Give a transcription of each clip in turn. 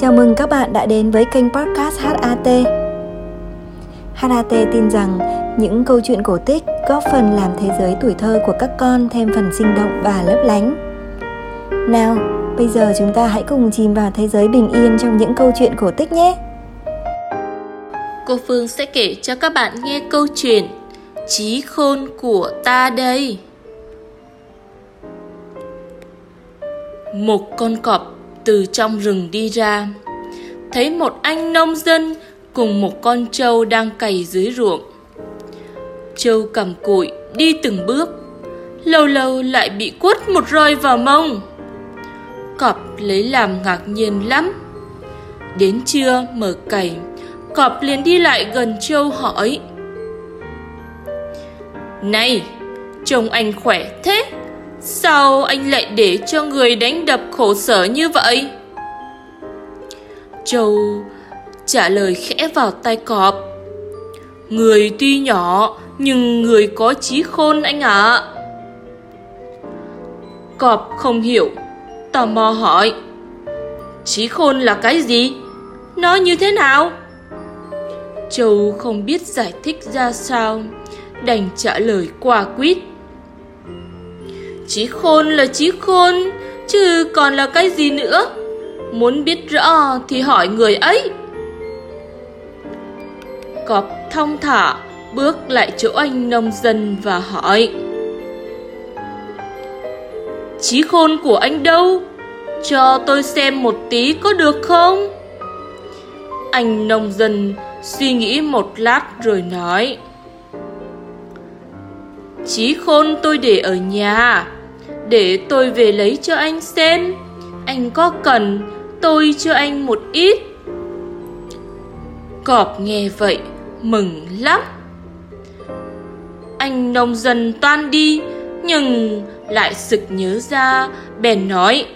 Chào mừng các bạn đã đến với kênh podcast HAT. HAT tin rằng những câu chuyện cổ tích góp phần làm thế giới tuổi thơ của các con thêm phần sinh động và lấp lánh. Nào, bây giờ chúng ta hãy cùng chìm vào thế giới bình yên trong những câu chuyện cổ tích nhé. Cô Phương sẽ kể cho các bạn nghe câu chuyện Chí khôn của ta đây. Một con cọp từ trong rừng đi ra. Thấy một anh nông dân cùng một con trâu đang cày dưới ruộng. Trâu cầm cụi đi từng bước, lâu lâu lại bị quất một roi vào mông. Cọp lấy làm ngạc nhiên lắm. Đến trưa mở cày, cọp liền đi lại gần trâu hỏi. Này, trông anh khỏe thế? Sao anh lại để cho người đánh đập khổ sở như vậy? Châu trả lời khẽ vào tay cọp Người tuy nhỏ, nhưng người có trí khôn anh ạ à. Cọp không hiểu, Tò mò hỏi Trí khôn là cái gì? Nó như thế nào? Châu không biết giải thích ra sao, Đành trả lời qua quýt Trí khôn là trí khôn, chứ còn là cái gì nữa? Muốn biết rõ thì hỏi người ấy. Cọp thong thả bước lại chỗ anh nông dân và hỏi. Trí khôn của anh đâu? Cho tôi xem một tí có được không? Anh nông dân suy nghĩ một lát rồi nói Trí khôn tôi để ở nhà để tôi về lấy cho anh xem. Anh có cần tôi cho anh một ít? Cọp nghe vậy, mừng lắm. Anh nông dân toan đi, nhưng lại sực nhớ ra bèn nói,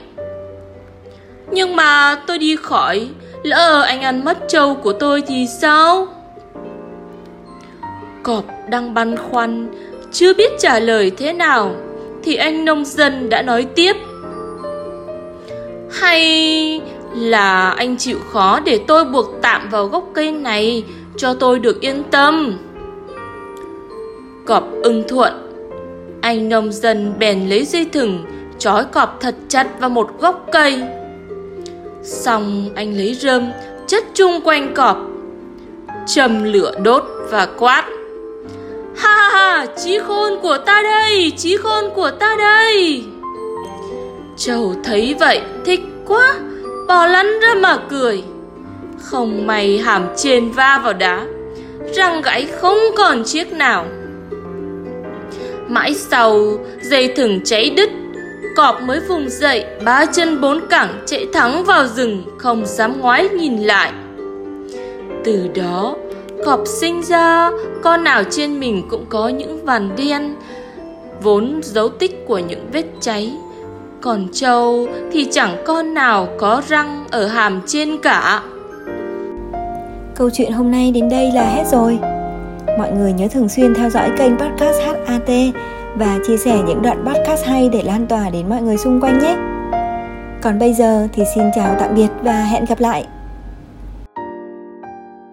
nhưng mà tôi đi khỏi, lỡ anh ăn mất trâu của tôi thì sao? Cọp đang băn khoăn, chưa biết trả lời thế nào thì anh nông dân đã nói tiếp. Hay là anh chịu khó để tôi buộc tạm vào gốc cây này cho tôi được yên tâm? Cọp ưng thuận. Anh nông dân bèn lấy dây thừng, trói cọp thật chặt vào một gốc cây. Xong anh lấy rơm, chất chung quanh cọp. Châm lửa đốt và quát. Ha ha ha, trí khôn của ta đây, trí khôn của ta đây. Châu thấy vậy, thích quá, bò lăn ra mà cười. Không may hàm trên va vào đá, răng gãy không còn chiếc nào. Mãi sau, dây thừng cháy đứt, cọp mới vùng dậy, ba chân bốn cẳng chạy thẳng vào rừng, không dám ngoái nhìn lại. Từ đó, Cọp sinh ra, con nào trên mình cũng có những vằn đen, vốn dấu tích của những vết cháy. Còn trâu thì chẳng con nào có răng ở hàm trên cả. Câu chuyện hôm nay đến đây là hết rồi. Mọi người nhớ thường xuyên theo dõi kênh podcast HAT và chia sẻ những đoạn podcast hay để lan tỏa đến mọi người xung quanh nhé. Còn bây giờ thì xin chào tạm biệt và hẹn gặp lại.